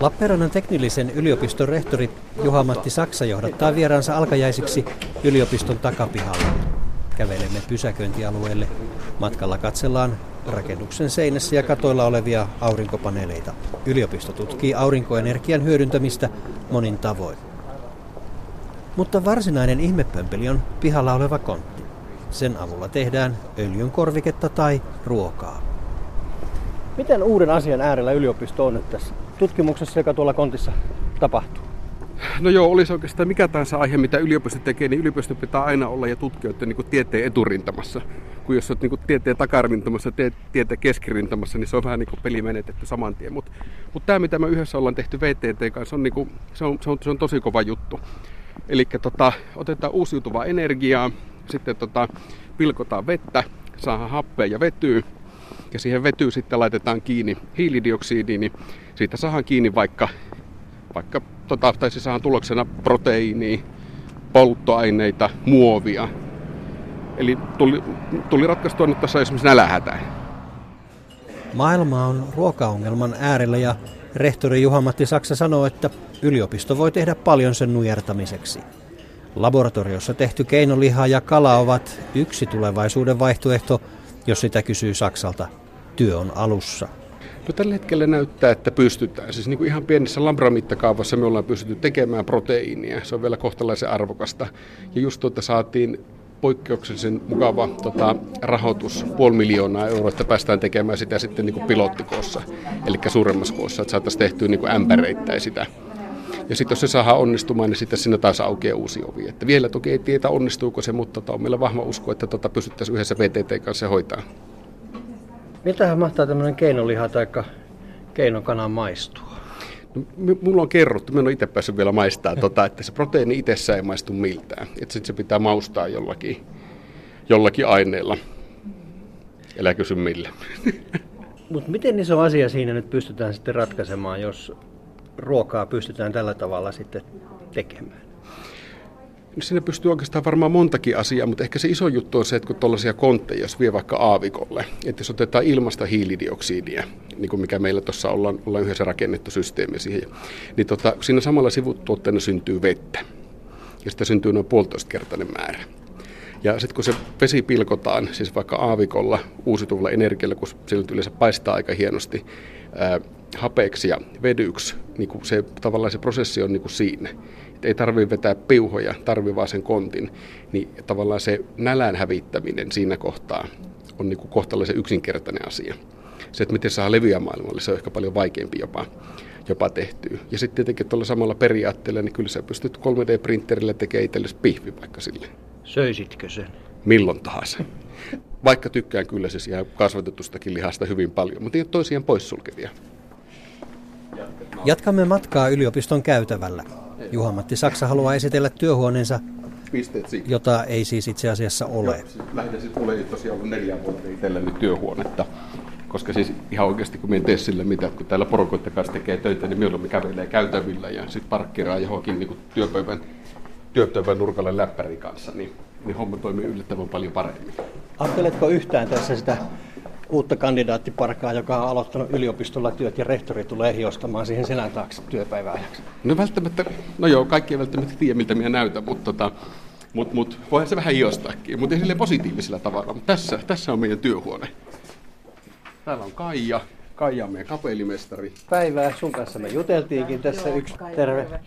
Lappeenrannan teknillisen yliopiston rehtori Juha-Matti Saksa johdattaa vieraansa alkajaisiksi yliopiston takapihalle. Kävelemme pysäköintialueelle. Matkalla katsellaan rakennuksen seinässä ja katoilla olevia aurinkopaneeleita. Yliopisto tutkii aurinkoenergian hyödyntämistä monin tavoin. Mutta varsinainen ihmepömpeli on pihalla oleva kontti. Sen avulla tehdään öljyn korviketta tai ruokaa. Miten uuden asian äärellä yliopisto on nyt tässä tutkimuksessa, joka tuolla kontissa tapahtuu? No joo, olisi oikeastaan mikä tahansa aihe, mitä yliopisto tekee, niin yliopisto pitää aina olla ja tutkijoiden niin tieteen eturintamassa. Kun jos olet niin tieteen takarintamassa ja tieteen keskirintamassa, niin se on vähän niin kuin peli menetetty saman tien. Mutta mut tämä, mitä me yhdessä ollaan tehty VTT kanssa, on, niin kuin, se, on, se, on, se on tosi kova juttu. Eli tota, otetaan uusiutuvaa energiaa, sitten tota, pilkotaan vettä, saadaan happea ja vetyä, ja siihen vetyyn sitten laitetaan kiinni hiilidioksidi, niin siitä saadaan kiinni vaikka, vaikka tota, tai siis saadaan tuloksena proteiinia, polttoaineita, muovia. Eli tuli, tuli ratkaistua nyt tässä esimerkiksi nälähätä. Maailma on ruokaongelman äärellä ja rehtori Juha-Matti Saksa sanoo, että yliopisto voi tehdä paljon sen nujertamiseksi. Laboratoriossa tehty keinoliha ja kala ovat yksi tulevaisuuden vaihtoehto, jos sitä kysyy Saksalta. Työ on alussa. No tällä hetkellä näyttää, että pystytään. Siis niin kuin ihan pienessä labraamittakaavassa me ollaan pystytty tekemään proteiinia. Se on vielä kohtalaisen arvokasta. Ja just tuota saatiin poikkeuksellisen mukava tota, rahoitus, puoli miljoonaa euroa, että päästään tekemään sitä sitten niin kuin pilottikoossa, eli suuremmassa koossa, että saataisiin tehtyä niin kuin ämpäreittäin sitä. Ja sitten jos se saadaan onnistumaan, niin sitten sinne taas aukeaa uusi ovi. Että vielä toki ei tiedä onnistuuko se, mutta tota, on meillä vahva usko, että tota pystyttäisiin yhdessä VTT kanssa hoitaa. Miltähän mahtaa tämmöinen keinoliha tai keinokana maistua? No, mulla on kerrottu, mä en ole itse päässyt vielä maistaa, tota, että se proteiini itsessään ei maistu miltään. Että sitten se pitää maustaa jollakin, jollakin aineella. Elä kysy millä. Mutta miten iso asia siinä nyt pystytään sitten ratkaisemaan, jos ruokaa pystytään tällä tavalla sitten tekemään? Siinä pystyy oikeastaan varmaan montakin asiaa, mutta ehkä se iso juttu on se, että kun tuollaisia kontteja, jos vie vaikka aavikolle, että jos otetaan ilmasta hiilidioksidia, niin kuin mikä meillä tuossa ollaan, ollaan yhdessä rakennettu systeemi siihen, niin tota, siinä samalla sivutuotteena syntyy vettä. Ja sitä syntyy noin puolitoistkertainen määrä. Ja sitten kun se vesi pilkotaan, siis vaikka aavikolla uusiutuvalla energialla, kun se yleensä paistaa aika hienosti, hapeeksi ja vedyksi, niin kuin se, tavallaan se prosessi on niin kuin siinä ei tarvitse vetää piuhoja, tarvii vaan sen kontin, niin tavallaan se nälän hävittäminen siinä kohtaa on niin kuin kohtalaisen yksinkertainen asia. Se, että miten saa leviä maailmalle, se on ehkä paljon vaikeampi jopa, jopa tehtyä. Ja sitten tietenkin tuolla samalla periaatteella, niin kyllä sä pystyt 3D-printerillä tekemään itsellesi pihvi vaikka sille. Söisitkö sen? Milloin tahansa. Vaikka tykkään kyllä siis ihan kasvatetustakin lihasta hyvin paljon, mutta ei ole toisiaan poissulkevia. Jatkamme matkaa yliopiston käytävällä. Juha-Matti Saksa haluaa esitellä työhuoneensa, jota ei siis itse asiassa ole. Lähinnä siis mulla ei tosiaan ollut neljä vuotta itsellä nyt työhuonetta. Koska siis ihan oikeasti kun me en tee sille mitä, kun täällä porukoiden kanssa tekee töitä, niin mieluummin kävelee käytävillä ja sitten parkkeraa johonkin niin työpöydän, työpöydän nurkalle läppärin kanssa, niin, niin homma toimii yllättävän paljon paremmin. Ajatteletko yhtään tässä sitä uutta kandidaattiparkaa, joka on aloittanut yliopistolla työt ja rehtori tulee hiostamaan siihen selän taakse työpäiväajaksi? No välttämättä, no joo, kaikki ei välttämättä tiedä, miltä minä näytän, mutta tota, mut, mut, voihan se vähän hiostaakin, mutta ei sille positiivisella tavalla. Tässä, tässä on meidän työhuone. Täällä on Kaija. Kaija on meidän kapellimestari. Päivää, sun kanssa me juteltiinkin tässä Joo, yksi. Terve.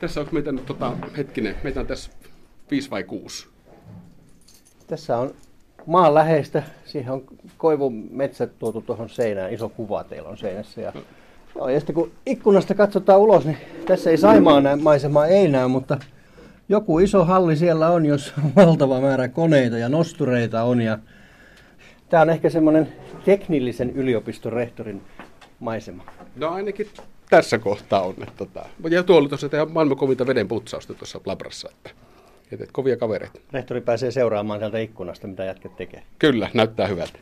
Tässä on meitä, tota, hetkinen, meitä on tässä viisi vai kuusi. Tässä on maan läheistä. Siihen on koivun metsät tuotu tuohon seinään. Iso kuva teillä on seinässä. Ja, joo, ja sitten kun ikkunasta katsotaan ulos, niin tässä ei Saimaan näin, maisemaa ei näy, mutta joku iso halli siellä on, jos valtava määrä koneita ja nostureita on. Ja tämä on ehkä semmoinen teknillisen yliopiston rehtorin maisema. No ainakin tässä kohtaa on. Että, tota, ja tuolla tuossa maailman kovinta veden putsausta tuossa labrassa. Että et, et, kovia kavereita. Rehtori pääsee seuraamaan sieltä ikkunasta, mitä jätket tekee. Kyllä, näyttää hyvältä.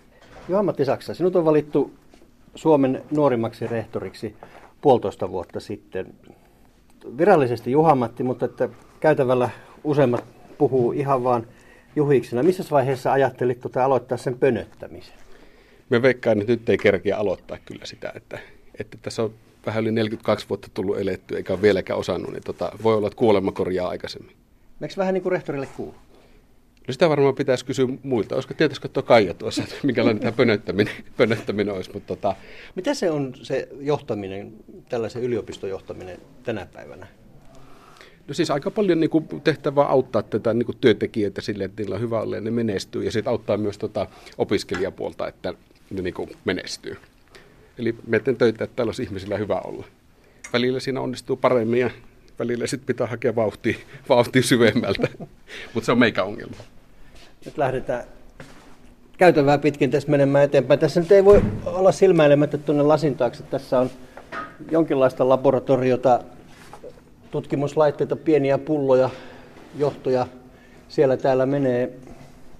Juha-Matti Saksa, sinut on valittu Suomen nuorimmaksi rehtoriksi puolitoista vuotta sitten. Virallisesti Juha-Matti, mutta että käytävällä useimmat puhuu ihan vaan juhiksena. Missä vaiheessa ajattelit tuota aloittaa sen pönöttämisen? Me veikkaan, että nyt ei kerkeä aloittaa kyllä sitä, että että tässä on vähän yli 42 vuotta tullut eletty eikä ole vieläkään osannut, niin tota, voi olla, että kuolema korjaa aikaisemmin. Eikö vähän niin kuin rehtorille kuuluu? No sitä varmaan pitäisi kysyä muilta. Olisiko tietysti tuo Kaija tuossa, että minkälainen tämä pönöttäminen, pönöttäminen olisi. Mutta tota... Mitä se on se johtaminen, tällaisen yliopistojohtaminen tänä päivänä? No siis aika paljon niin kuin, tehtävää auttaa tätä niin kuin, työntekijöitä sille, että niillä on hyvä olla ja ne menestyy. Ja sitten auttaa myös tota, opiskelijapuolta, että ne niin kuin, menestyy. Eli me teen töitä, että täällä olisi ihmisillä hyvä olla. Välillä siinä onnistuu paremmin ja välillä sitten pitää hakea vauhtia, vauhtia syvemmältä. Mutta se on meikä ongelma. Nyt lähdetään käytävää pitkin tässä menemään eteenpäin. Tässä nyt ei voi olla silmäilemättä tuonne lasin taakse. Tässä on jonkinlaista laboratoriota, tutkimuslaitteita, pieniä pulloja, johtoja siellä täällä menee.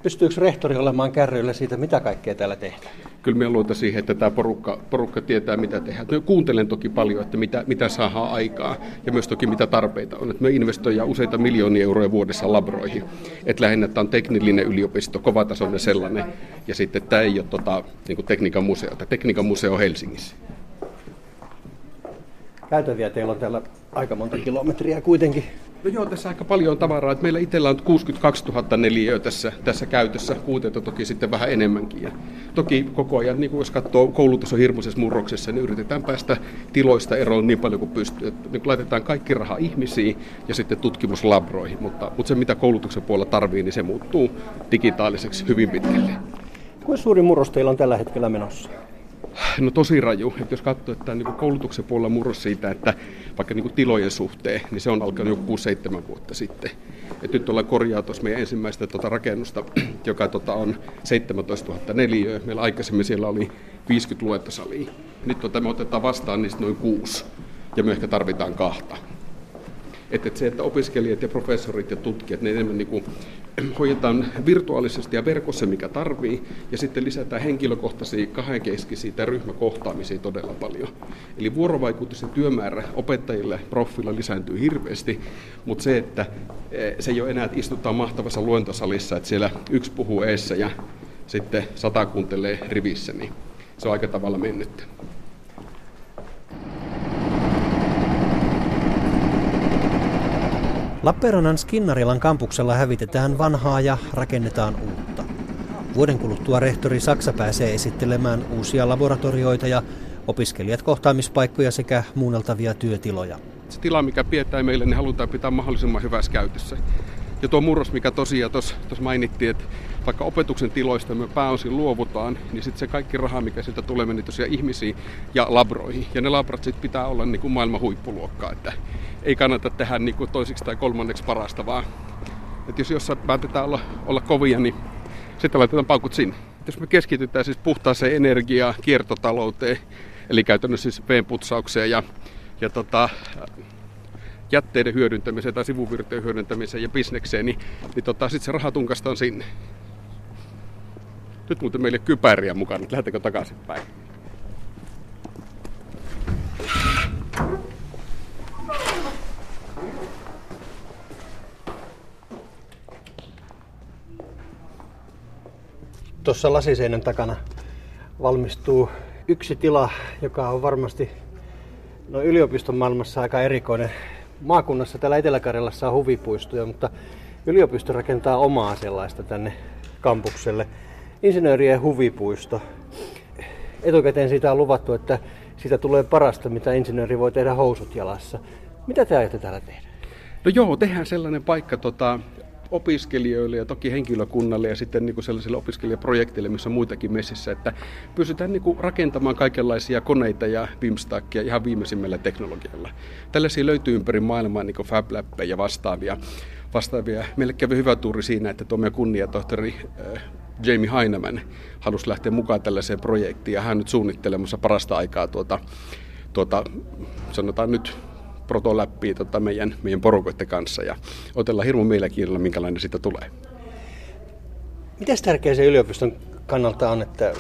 Pystyykö rehtori olemaan kärryillä siitä, mitä kaikkea täällä tehdään? Kyllä me luota siihen, että tämä porukka, porukka tietää, mitä tehdään. Me kuuntelen toki paljon, että mitä, mitä saadaan aikaa ja myös toki mitä tarpeita on. Että me investoidaan useita miljoonia euroja vuodessa labroihin. Että lähinnä tämä on teknillinen yliopisto, kovatasoinen sellainen. Ja sitten tämä ei ole tota, niin kuin tekniikan museo. Tämä tekniikan museo on Helsingissä. Käytäviä teillä on täällä aika monta kilometriä kuitenkin. No joo, tässä aika paljon on tavaraa. Että meillä itsellä on 62 000 neliöä tässä, tässä käytössä, kuuteita toki sitten vähän enemmänkin. Ja toki koko ajan, niin jos katsoo koulutus on hirmuisessa murroksessa, niin yritetään päästä tiloista eroon niin paljon kuin pystyy. Että niin laitetaan kaikki raha ihmisiin ja sitten tutkimuslabroihin, mutta, mutta se mitä koulutuksen puolella tarvii, niin se muuttuu digitaaliseksi hyvin pitkälle. Kuinka suuri murros teillä on tällä hetkellä menossa? No tosi raju. Että jos katsoo, että niin koulutuksen puolella murros siitä, että vaikka niin tilojen suhteen, niin se on alkanut joku 6-7 vuotta sitten. Et nyt ollaan korjaa tuossa meidän ensimmäistä tota rakennusta, joka tota on 17 000 neliöä. Meillä aikaisemmin siellä oli 50 luentosalia. Nyt tota me otetaan vastaan niistä noin kuusi ja me ehkä tarvitaan kahta. Että se, että opiskelijat ja professorit ja tutkijat, ne enemmän niin kuin hoidetaan virtuaalisesti ja verkossa, mikä tarvii, ja sitten lisätään henkilökohtaisia kahdenkeskisiä tai ryhmäkohtaamisia todella paljon. Eli vuorovaikutus työmäärä opettajille profilla lisääntyy hirveästi, mutta se, että e, se ei ole enää, että istutaan mahtavassa luentosalissa, että siellä yksi puhuu eessä ja sitten sata kuuntelee rivissä, niin se on aika tavalla mennyttä. Lappeenrannan Skinnarilan kampuksella hävitetään vanhaa ja rakennetaan uutta. Vuoden kuluttua rehtori Saksa pääsee esittelemään uusia laboratorioita ja opiskelijat kohtaamispaikkoja sekä muunneltavia työtiloja. Se tila, mikä pidetään meille, niin halutaan pitää mahdollisimman hyvässä käytössä. Ja tuo murros, mikä tosiaan tuossa mainittiin, että vaikka opetuksen tiloista me pääosin luovutaan, niin sitten se kaikki raha, mikä sieltä tulee, meni tosiaan ihmisiin ja labroihin. Ja ne labrat sitten pitää olla niin kuin maailman huippuluokkaa, että ei kannata tehdä niin kuin toisiksi tai kolmanneksi parasta, vaan että jos jossain päätetään olla, olla kovia, niin sitten laitetaan paukut sinne. Jos me keskitytään siis puhtaaseen energiaan, kiertotalouteen, eli käytännössä siis veenputsaukseen ja, ja tota, jätteiden hyödyntämiseen tai sivuvirtojen hyödyntämiseen ja bisnekseen, niin, niin tota, sitten se raha tunkastaan sinne. Nyt muuten meille kypäriä mukana, että lähdetäänkö takaisinpäin. Tuossa lasiseinän takana valmistuu yksi tila, joka on varmasti no, yliopiston maailmassa aika erikoinen. Maakunnassa täällä Etelä-Karjalassa on huvipuistoja, mutta yliopisto rakentaa omaa sellaista tänne kampukselle. Insinöörien huvipuisto. Etukäteen siitä on luvattu, että siitä tulee parasta, mitä insinööri voi tehdä housut jalassa. Mitä te ajatte täällä tehdä? No joo, tehdään sellainen paikka tota, opiskelijoille ja toki henkilökunnalle ja sitten niin kuin sellaisille opiskelijaprojekteille, missä on muitakin messissä, että pystytään niin kuin rakentamaan kaikenlaisia koneita ja Vimstackia ihan viimeisimmällä teknologialla. Tällaisia löytyy ympäri maailmaa niin kuin Fab ja vastaavia. vastaavia. Meille kävi hyvä tuuri siinä, että tuo kunniatohtori äh, Jamie Heineman halusi lähteä mukaan tällaiseen projektiin ja hän nyt suunnittelemassa parasta aikaa tuota, tuota sanotaan nyt protoläppiä tota meidän, meidän porukoiden kanssa ja otellaan hirveän mielenkiinnolla, minkälainen siitä tulee. Miten tärkeä se yliopiston kannalta on, että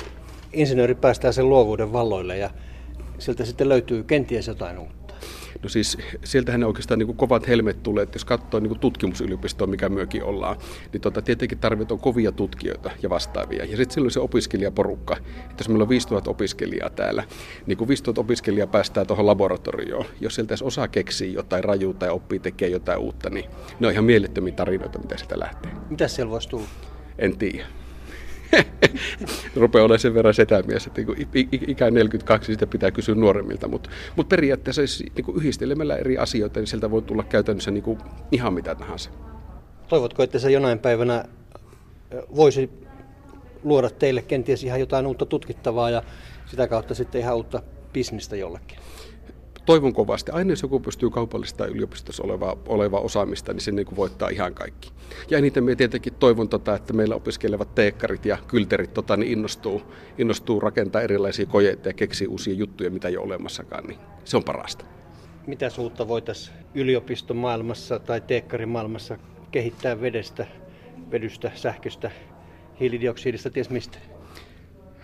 insinööri päästää sen luovuuden valloille ja sieltä sitten löytyy kenties jotain uutta? No siis sieltähän ne oikeastaan niin kuin kovat helmet tulee, että jos katsoo niin kuin tutkimusyliopistoa, mikä myökin ollaan, niin tota, tietenkin tarvitaan kovia tutkijoita ja vastaavia. Ja sitten silloin se opiskelijaporukka, että jos meillä on 5000 opiskelijaa täällä, niin kun 5000 opiskelijaa päästään tuohon laboratorioon, jos sieltä edes osaa keksiä jotain rajuutta ja oppii tekemään jotain uutta, niin ne on ihan mielettömiä tarinoita, mitä sieltä lähtee. Mitä siellä voisi tulla? En tiedä. rupeaa olemaan sen verran setämies, että niin ikä 42 sitä pitää kysyä nuoremmilta, mutta, mutta periaatteessa niin yhdistelemällä eri asioita, niin sieltä voi tulla käytännössä niin kuin ihan mitä tahansa. Toivotko, että se jonain päivänä voisi luoda teille kenties ihan jotain uutta tutkittavaa ja sitä kautta sitten ihan uutta bisnistä jollekin? Toivon kovasti, aina jos joku pystyy kaupallista yliopistossa olevaa, olevaa osaamista, niin se niin kuin voittaa ihan kaikki. Ja eniten me tietenkin toivon, tota, että meillä opiskelevat teekkarit ja kylterit tota, niin innostuu, innostuu rakentaa erilaisia kojeita ja keksiä uusia juttuja, mitä ei ole olemassakaan, niin se on parasta. Mitä uutta voitaisiin yliopistomaailmassa tai teekkarimaailmassa kehittää vedestä, vedystä, sähköstä, hiilidioksidista, ties mistä?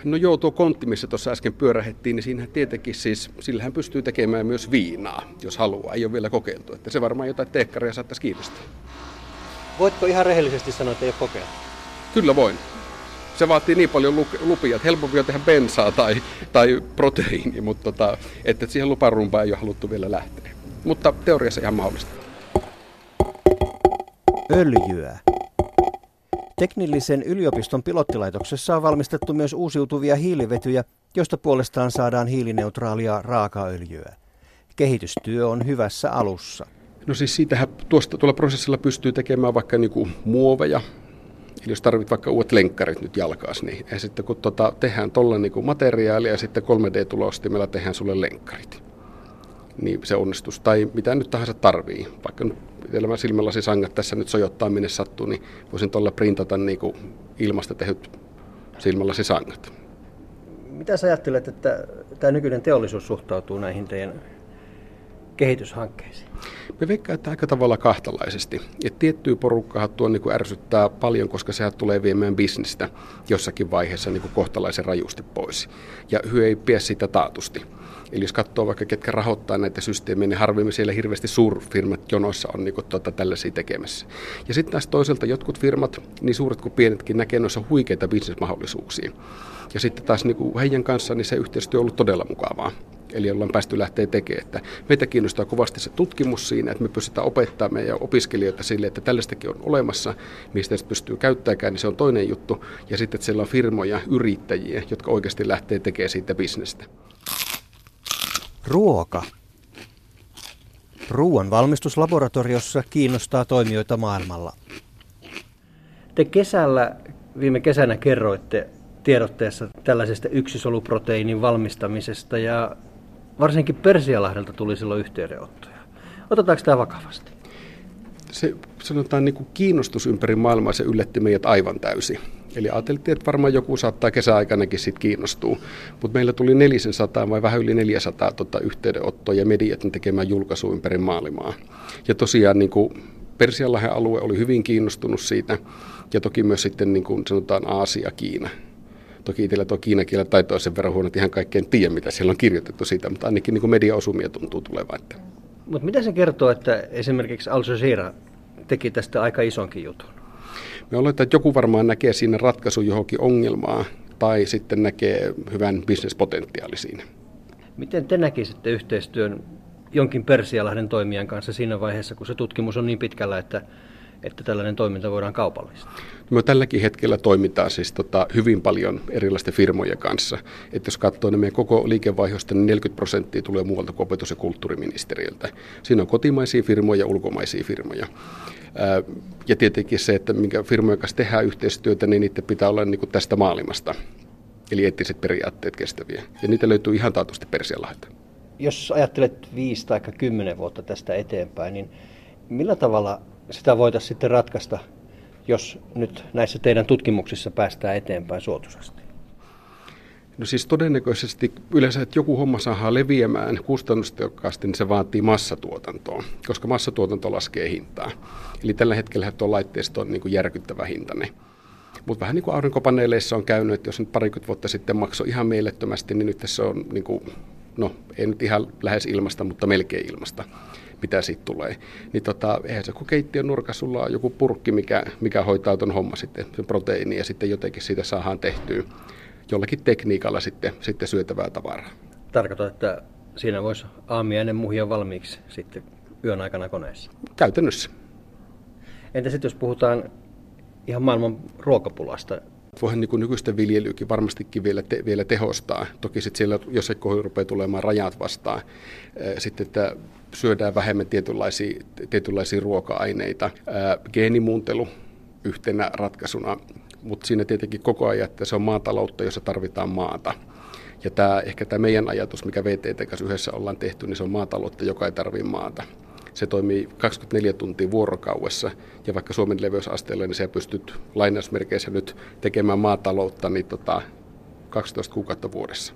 No joo, tuo kontti, missä tuossa äsken pyörähettiin, niin siinähän tietenkin siis, sillähän pystyy tekemään myös viinaa, jos haluaa. Ei ole vielä kokeiltu. Että se varmaan jotain teekkaria saattaisi kiinnostaa. Voitko ihan rehellisesti sanoa, että ei ole kokeiltu? Kyllä voin. Se vaatii niin paljon lupia, että helpompi on tehdä bensaa tai, tai proteiini, mutta tota, että siihen luparumpaan ei ole haluttu vielä lähteä. Mutta teoriassa ihan mahdollista. Öljyä. Teknillisen yliopiston pilottilaitoksessa on valmistettu myös uusiutuvia hiilivetyjä, joista puolestaan saadaan hiilineutraalia raakaöljyä. Kehitystyö on hyvässä alussa. No siis siitähän tuosta, tuolla prosessilla pystyy tekemään vaikka niinku muoveja, Eli jos tarvit vaikka uudet lenkkarit nyt jalkaas, niin ja sitten kun tota, tehdään tuolla niinku materiaalia ja sitten 3D-tulostimella tehdään sulle lenkkarit, niin se onnistus. Tai mitä nyt tahansa tarvii, vaikka nyt elämän silmälasisangat tässä nyt sojottaa minne sattuu, niin voisin tuolla printata niin kuin ilmasta tehdyt silmälasisangat. Mitä sä ajattelet, että tämä nykyinen teollisuus suhtautuu näihin teidän kehityshankkeisiin? Me veikkaa, että aika tavalla kahtalaisesti. Et tiettyä porukkaa tuo niin kuin ärsyttää paljon, koska sehän tulee viemään bisnestä jossakin vaiheessa niin kuin kohtalaisen rajusti pois. Ja hyö ei pidä sitä taatusti. Eli jos katsoo vaikka ketkä rahoittaa näitä systeemejä, niin harvemmin siellä hirveästi suurfirmat jonossa on niin kuin, tuota, tällaisia tekemässä. Ja sitten taas toisaalta jotkut firmat, niin suuret kuin pienetkin, näkee noissa huikeita bisnesmahdollisuuksia. Ja sitten taas niin kuin heidän kanssaan niin se yhteistyö on ollut todella mukavaa. Eli ollaan päästy lähteä tekemään. Että meitä kiinnostaa kovasti se tutkimus siinä, että me pystytään opettamaan meidän opiskelijoita sille, että tällaistakin on olemassa, mistä sitä pystyy käyttämään, niin se on toinen juttu. Ja sitten, että siellä on firmoja, yrittäjiä, jotka oikeasti lähtee tekemään siitä bisnestä. Ruoka. Ruoan valmistuslaboratoriossa kiinnostaa toimijoita maailmalla. Te kesällä, viime kesänä kerroitte tiedotteessa tällaisesta yksisoluproteiinin valmistamisesta ja varsinkin Persialahdelta tuli silloin yhteydenottoja. Otetaanko tämä vakavasti? Se sanotaan niin kuin kiinnostus ympäri maailmaa, se yllätti meidät aivan täysin. Eli ajateltiin, että varmaan joku saattaa kesäaikanakin sitten kiinnostua. Mutta meillä tuli 400 vai vähän yli 400 tota, yhteydenottoa ja mediat tekemään julkaisu ympäri maailmaa. Ja tosiaan niin kuin Persianlahden alue oli hyvin kiinnostunut siitä ja toki myös sitten niin kuin sanotaan Aasia, Kiina. Toki itsellä tuo Kiinan kielen taito sen verran huono, että ihan kaikkeen tiedä, mitä siellä on kirjoitettu siitä, mutta ainakin niin mediaosumia tuntuu tulevan. Mutta mitä se kertoo, että esimerkiksi Al Jazeera teki tästä aika isonkin jutun? Me oletaan, että joku varmaan näkee siinä ratkaisu johonkin ongelmaan tai sitten näkee hyvän bisnespotentiaali siinä. Miten te näkisitte yhteistyön jonkin Persialahden toimijan kanssa siinä vaiheessa, kun se tutkimus on niin pitkällä, että, että tällainen toiminta voidaan kaupallistaa? No me tälläkin hetkellä toimitaan siis tota, hyvin paljon erilaisten firmojen kanssa. Että jos katsoo niin meidän koko liikevaihdosta, niin 40 prosenttia tulee muualta kuin opetus- ja kulttuuriministeriöltä. Siinä on kotimaisia firmoja ja ulkomaisia firmoja. Ja tietenkin se, että minkä firmojen kanssa tehdään yhteistyötä, niin niiden pitää olla niin kuin tästä maailmasta. Eli eettiset periaatteet kestäviä. Ja niitä löytyy ihan taatusti Persialahdelta. Jos ajattelet viisi tai kymmenen vuotta tästä eteenpäin, niin millä tavalla sitä voitaisiin sitten ratkaista, jos nyt näissä teidän tutkimuksissa päästään eteenpäin suotuisasti? No siis todennäköisesti yleensä, että joku homma saa leviämään kustannustehokkaasti, niin se vaatii massatuotantoa, koska massatuotanto laskee hintaa. Eli tällä hetkellä tuo laitteisto on niin kuin järkyttävä hintainen. Mutta vähän niin kuin aurinkopaneeleissa on käynyt, että jos nyt parikymmentä vuotta sitten maksoi ihan mielettömästi, niin nyt se on niin kuin no ei nyt ihan lähes ilmasta, mutta melkein ilmasta mitä siitä tulee. Niin tota, eihän se kun keittiön nurkassa sulla on joku purkki, mikä, mikä hoitaa tuon homma sitten, sen proteiini, ja sitten jotenkin siitä saadaan tehtyä jollakin tekniikalla sitten, sitten syötävää tavaraa. Tarkoitan, että siinä voisi aamiainen muhia valmiiksi sitten yön aikana koneessa? Käytännössä. Entä sitten jos puhutaan ihan maailman ruokapulasta, Voihan niin nykyisten viljelykin varmastikin vielä, te, vielä tehostaa. Toki sitten siellä jossain kohdassa rupeaa tulemaan rajat vastaan. Sitten, että syödään vähemmän tietynlaisia, tietynlaisia ruoka-aineita. Geenimuuntelu yhtenä ratkaisuna, mutta siinä tietenkin koko ajan, että se on maataloutta, jossa tarvitaan maata. Ja tämä, ehkä tämä meidän ajatus, mikä VTT kanssa yhdessä ollaan tehty, niin se on maataloutta, joka ei tarvitse maata. Se toimii 24 tuntia vuorokaudessa ja vaikka Suomen leveysasteella, niin se pystyt lainausmerkeissä nyt tekemään maataloutta niin tota, 12 kuukautta vuodessa.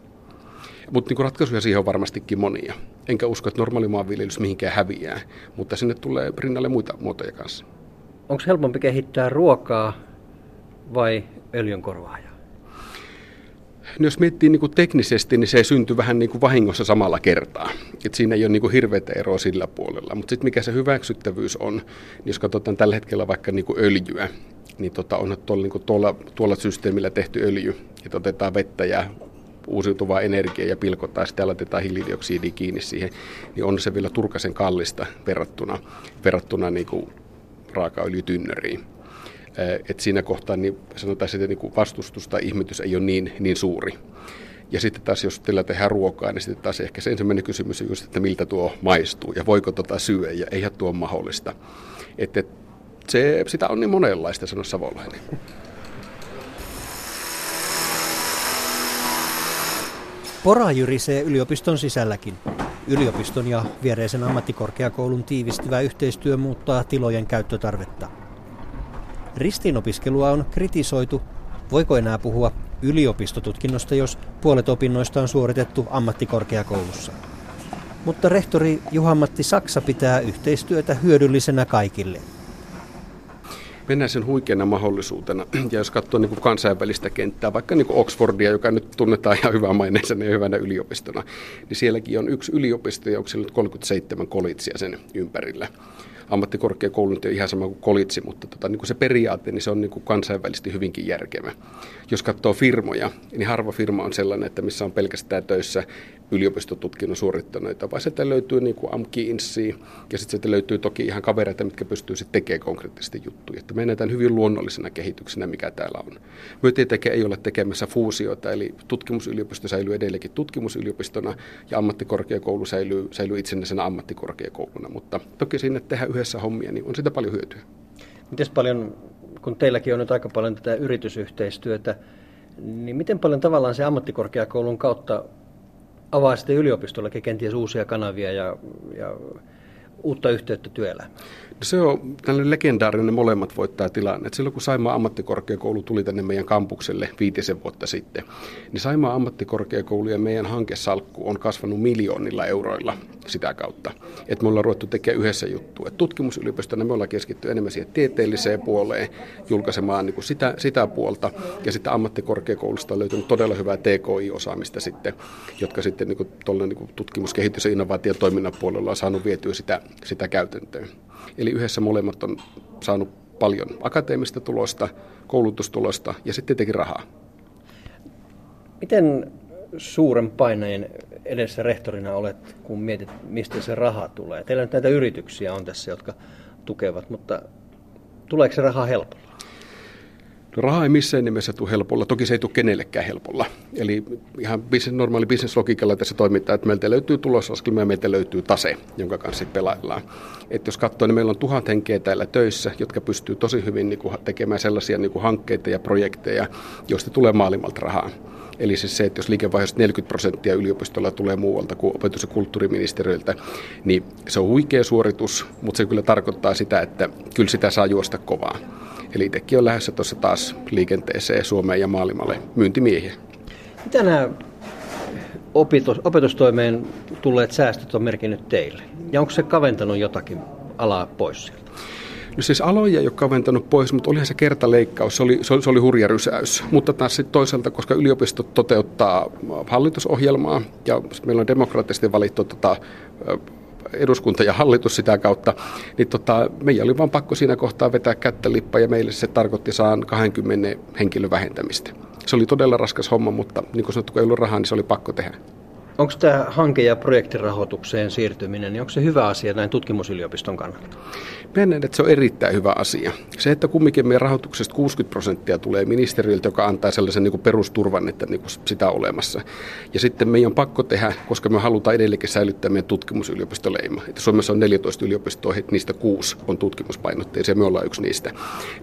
Mutta niin ratkaisuja siihen on varmastikin monia. Enkä usko, että normaali maanviljelys mihinkään häviää, mutta sinne tulee rinnalle muita muotoja kanssa. Onko helpompi kehittää ruokaa vai öljynkorvaajaa? No jos miettii niin kuin teknisesti, niin se syntyy vähän niin kuin vahingossa samalla kertaa. Et siinä ei ole niin kuin hirveätä eroa sillä puolella. Mutta sitten mikä se hyväksyttävyys on, niin jos katsotaan tällä hetkellä vaikka niin kuin öljyä, niin tota, on tuolla, niin kuin tuolla, tuolla systeemillä tehty öljy, että otetaan vettä ja uusiutuvaa energiaa ja pilkotaan ja sitten laitetaan hiilidioksidi kiinni siihen, niin on se vielä turkasen kallista verrattuna, verrattuna niin kuin raakaöljytynneriin. Et siinä kohtaa niin sanotaan, että niin vastustus tai ihmetys ei ole niin, niin suuri. Ja sitten taas, jos teillä tehdään ruokaa, niin sitten taas ehkä se ensimmäinen kysymys on just, että miltä tuo maistuu ja voiko tota syödä ja eihän tuo mahdollista. Että se, sitä on niin monenlaista, sanoa savolainen. Pora jyrisee yliopiston sisälläkin. Yliopiston ja viereisen ammattikorkeakoulun tiivistyvä yhteistyö muuttaa tilojen käyttötarvetta. Ristiinopiskelua on kritisoitu. Voiko enää puhua yliopistotutkinnosta, jos puolet opinnoista on suoritettu ammattikorkeakoulussa? Mutta rehtori Juha-Matti Saksa pitää yhteistyötä hyödyllisenä kaikille mennään sen huikeana mahdollisuutena. Ja jos katsoo niin kuin kansainvälistä kenttää, vaikka niin kuin Oxfordia, joka nyt tunnetaan ihan hyvää maineisena ja hyvänä yliopistona, niin sielläkin on yksi yliopisto ja onko siellä nyt 37 kolitsia sen ympärillä ammattikorkeakoulu nyt ihan sama kuin kolitsi, mutta tota, niin kuin se periaate, niin se on niin kuin kansainvälisesti hyvinkin järkevä. Jos katsoo firmoja, niin harva firma on sellainen, että missä on pelkästään töissä yliopistotutkinnon suorittaneita, vaan sieltä löytyy niin kuin AMKI-INSI, ja sitten sieltä löytyy toki ihan kavereita, mitkä pystyy sitten tekemään konkreettisesti juttuja. Että menetään hyvin luonnollisena kehityksenä, mikä täällä on. Me tietenkin ei ole tekemässä fuusioita, eli tutkimusyliopisto säilyy edelleenkin tutkimusyliopistona, ja ammattikorkeakoulu säilyy, säilyy itsenäisenä ammattikorkeakouluna, mutta toki sinne tehdään yhdessä hommia, niin on sitä paljon hyötyä. Miten paljon, kun teilläkin on nyt aika paljon tätä yritysyhteistyötä, niin miten paljon tavallaan se ammattikorkeakoulun kautta avaa sitten yliopistollekin kenties uusia kanavia ja, ja uutta yhteyttä työelämään? Se on tällainen legendaarinen molemmat voittaa tilanne. silloin kun Saimaa ammattikorkeakoulu tuli tänne meidän kampukselle viitisen vuotta sitten, niin Saimaa ammattikorkeakoulu ja meidän hankesalkku on kasvanut miljoonilla euroilla sitä kautta. Että me ollaan ruvettu tekemään yhdessä juttua. Et tutkimusyliopistona me ollaan keskittynyt enemmän siihen tieteelliseen puoleen, julkaisemaan niin kuin sitä, sitä puolta. Ja sitten ammattikorkeakoulusta on löytynyt todella hyvää TKI-osaamista sitten, jotka sitten niin kuin, niin kuin tutkimus-, kehitys- ja innovaatiotoiminnan puolella on saanut vietyä sitä, sitä käytäntöön. Eli yhdessä molemmat on saanut paljon akateemista tulosta, koulutustulosta ja sitten tietenkin rahaa. Miten suuren paineen edessä rehtorina olet, kun mietit, mistä se raha tulee? Teillä nyt näitä yrityksiä on tässä, jotka tukevat, mutta tuleeko se raha helpolla? No raha ei missään nimessä tule helpolla, toki se ei tule kenellekään helpolla. Eli ihan business, normaali bisneslogiikalla tässä toimitaan, että meiltä löytyy tulosaskelma ja meiltä löytyy tase, jonka kanssa pelaillaan. Et jos katsoo, niin meillä on tuhat henkeä täällä töissä, jotka pystyy tosi hyvin niin kuin, tekemään sellaisia niin kuin, hankkeita ja projekteja, joista tulee maailmalta rahaa. Eli siis se, että jos liikevaihdosta 40 prosenttia yliopistolla tulee muualta kuin opetus- ja kulttuuriministeriöltä, niin se on huikea suoritus, mutta se kyllä tarkoittaa sitä, että kyllä sitä saa juosta kovaa. Eli itsekin on lähdössä tuossa taas liikenteeseen Suomeen ja maailmalle myyntimiehiä. Mitä nämä opetus, opetustoimeen tulleet säästöt on merkinnyt teille? Ja onko se kaventanut jotakin alaa pois sieltä? No siis aloja ei ole kaventanut pois, mutta olihan se kertaleikkaus, se oli, se oli, se oli hurja rysäys. Mutta taas sitten toisaalta, koska yliopistot toteuttaa hallitusohjelmaa ja meillä on demokraattisesti valittu tota, eduskunta ja hallitus sitä kautta, niin tota, meidän oli vain pakko siinä kohtaa vetää kättä lippa ja meille se tarkoitti saan 20 henkilön vähentämistä. Se oli todella raskas homma, mutta niin kuin sanottu, kun ei ollut rahaa, niin se oli pakko tehdä. Onko tämä hanke- ja projektirahoitukseen siirtyminen, niin onko se hyvä asia näin tutkimusyliopiston kannalta? Mä näen, että se on erittäin hyvä asia. Se, että kumminkin meidän rahoituksesta 60 prosenttia tulee ministeriöltä, joka antaa sellaisen niin kuin perusturvan, että niin kuin sitä olemassa. Ja sitten meidän on pakko tehdä, koska me halutaan edelleenkin säilyttää meidän tutkimusyliopistoleima. Että Suomessa on 14 yliopistoa, niistä kuusi on tutkimuspainotteisia, me ollaan yksi niistä.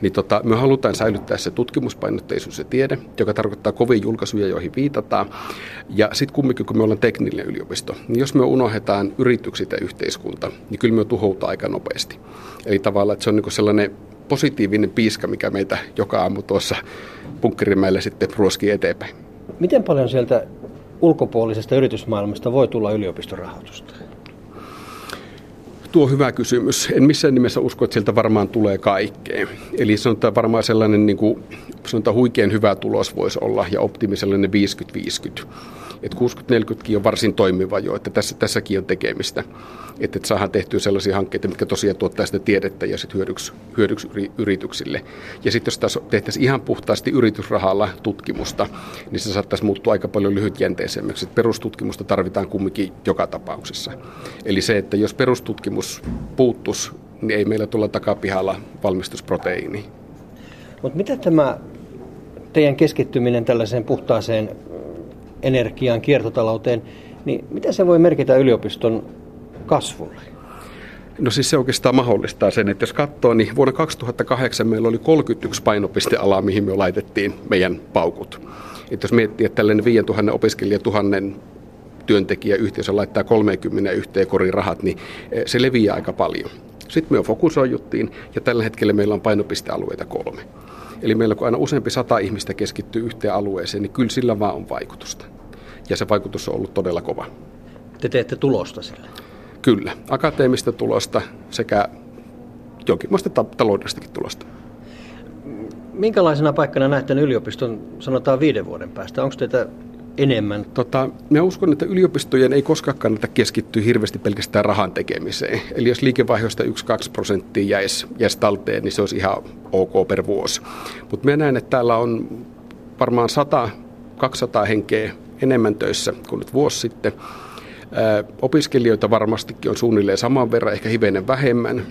Niin tota, me halutaan säilyttää se tutkimuspainotteisuus ja tiede, joka tarkoittaa kovia julkaisuja, joihin viitataan. Ja sitten kumminkin, kun me ollaan teknillinen yliopisto, niin jos me unohdetaan yritykset ja yhteiskunta, niin kyllä me tuhoutaa aika nopeasti. Eli tavallaan, että se on niin sellainen positiivinen piiska, mikä meitä joka aamu tuossa Punkkerimäellä sitten ruoskii eteenpäin. Miten paljon sieltä ulkopuolisesta yritysmaailmasta voi tulla yliopiston rahoitusta? Tuo hyvä kysymys. En missään nimessä usko, että sieltä varmaan tulee kaikkea. Eli sanotaan varmaan sellainen niin kuin, sanotaan huikean hyvä tulos voisi olla ja optimi sellainen 50-50 että 60-40kin on varsin toimiva jo, että tässä, tässäkin on tekemistä. Että, että saadaan tehtyä sellaisia hankkeita, mitkä tosiaan tuottaa sitä tiedettä ja sitten hyödyksi, hyödyksi yrityksille. Ja sitten jos tässä tehtäisiin ihan puhtaasti yritysrahalla tutkimusta, niin se saattaisi muuttua aika paljon lyhytjänteisemmäksi. Että perustutkimusta tarvitaan kumminkin joka tapauksessa. Eli se, että jos perustutkimus puuttus, niin ei meillä tulla takapihalla valmistusproteiini. Mutta mitä tämä teidän keskittyminen tällaiseen puhtaaseen energiaan, kiertotalouteen, niin mitä se voi merkitä yliopiston kasvulle? No siis se oikeastaan mahdollistaa sen, että jos katsoo, niin vuonna 2008 meillä oli 31 painopistealaa, mihin me laitettiin meidän paukut. Että jos miettii, että tällainen 5000 opiskelija, tuhannen työntekijä yhteisö laittaa 30 yhteen korin rahat, niin eh, se leviää aika paljon. Sitten me fokusoijuttiin ja tällä hetkellä meillä on painopistealueita kolme. Eli meillä kun aina useampi sata ihmistä keskittyy yhteen alueeseen, niin kyllä sillä vaan on vaikutusta. Ja se vaikutus on ollut todella kova. Te teette tulosta sillä? Kyllä, akateemista tulosta sekä jonkinlaista ta- taloudellistakin tulosta. Minkälaisena paikkana näette yliopiston, sanotaan viiden vuoden päästä? Onko teitä enemmän? Tota, mä uskon, että yliopistojen ei koskaan kannata keskittyä hirveästi pelkästään rahan tekemiseen. Eli jos liikevaihdosta 1-2 prosenttia jäisi, jäisi talteen, niin se olisi ihan ok per vuosi. Mutta mä näen, että täällä on varmaan 100-200 henkeä enemmän töissä kuin nyt vuosi sitten. Opiskelijoita varmastikin on suunnilleen saman verran, ehkä hivenen vähemmän.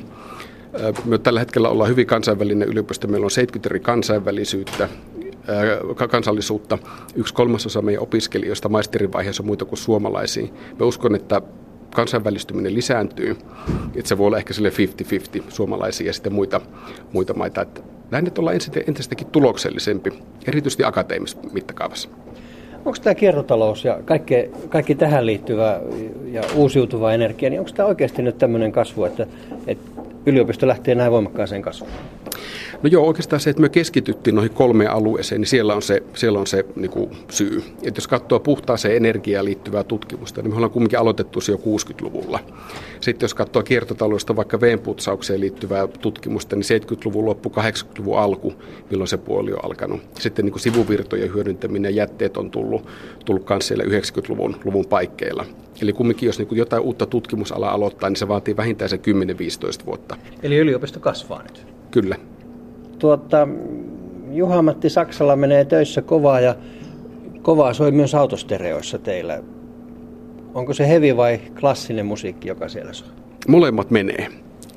Me tällä hetkellä ollaan hyvin kansainvälinen yliopisto. Meillä on 70 eri kansainvälisyyttä kansallisuutta. Yksi kolmasosa meidän opiskelijoista maisterin vaiheessa on muita kuin suomalaisia. Me uskon, että kansainvälistyminen lisääntyy. Että se voi olla ehkä sille 50-50 suomalaisia ja sitten muita, muita maita. Että näin, että ollaan entistäkin tuloksellisempi, erityisesti akateemisessa mittakaavassa. Onko tämä kiertotalous ja kaikki, kaikki tähän liittyvä ja uusiutuva energia, niin onko tämä oikeasti nyt tämmöinen kasvu, että, että yliopisto lähtee näin voimakkaaseen kasvuun? No joo, oikeastaan se, että me keskityttiin noihin kolmeen alueeseen, niin siellä on se, siellä on se niin kuin syy. Että jos katsoo puhtaaseen energiaan liittyvää tutkimusta, niin me ollaan kumminkin aloitettu se jo 60-luvulla. Sitten jos katsoo kiertotaloudesta vaikka veenputsaukseen liittyvää tutkimusta, niin 70-luvun loppu, 80-luvun alku, milloin se puoli on alkanut. Sitten niin kuin sivuvirtojen hyödyntäminen ja jätteet on tullut, tullut myös siellä 90-luvun luvun paikkeilla. Eli kumminkin, jos niin jotain uutta tutkimusalaa aloittaa, niin se vaatii vähintään se 10-15 vuotta. Eli yliopisto kasvaa nyt? Kyllä. Tuota, Juha-Matti Saksalla menee töissä kovaa ja kovaa soi myös autostereoissa teillä. Onko se hevi vai klassinen musiikki, joka siellä soi? Molemmat menee.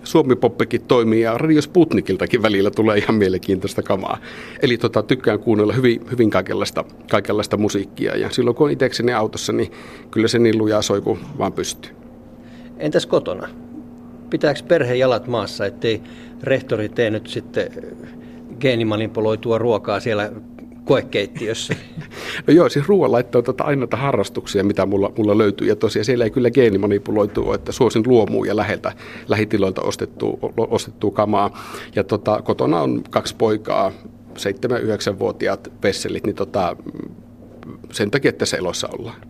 Suomi-poppikin toimii ja Radio Sputnikiltakin välillä tulee ihan mielenkiintoista kamaa. Eli tota, tykkään kuunnella hyvin, hyvin kaikenlaista, kaikenlaista musiikkia ja silloin kun on itsekseni autossa, niin kyllä se niin lujaa soi kuin vaan pystyy. Entäs kotona? Pitääkö perhe jalat maassa, ettei rehtori tee nyt sitten geenimanipuloitua ruokaa siellä koekeittiössä? No joo, siis ruoanlaitto on tota ainoita harrastuksia, mitä mulla, mulla löytyy. Ja tosiaan siellä ei kyllä geenimanipuloitu, että suosin luomua ja läheltä lähitiloilta ostettua, ostettua kamaa. Ja tota, kotona on kaksi poikaa, 7-9-vuotiaat vesselit, niin tota, sen takia, että se elossa ollaan.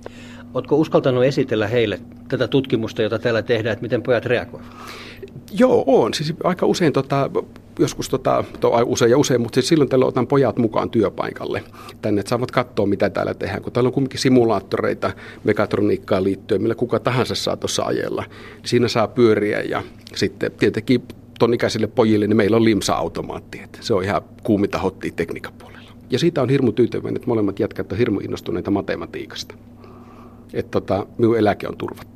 Oletko uskaltanut esitellä heille tätä tutkimusta, jota täällä tehdään, että miten pojat reagoivat? Joo, on. Siis aika usein, tota, joskus tota, to, usein ja usein, mutta siis silloin tällä otan pojat mukaan työpaikalle tänne, että saavat katsoa, mitä täällä tehdään. Kun täällä on kuitenkin simulaattoreita mekatroniikkaan liittyen, millä kuka tahansa saa tuossa ajella, niin siinä saa pyöriä ja sitten tietenkin ton ikäisille pojille, niin meillä on limsa-automaatti. Että se on ihan kuumita hottia tekniikan puolella. Ja siitä on hirmu tyytyväinen, että molemmat jätkät on hirmu innostuneita matematiikasta. Että tota, minun eläke on turvattu.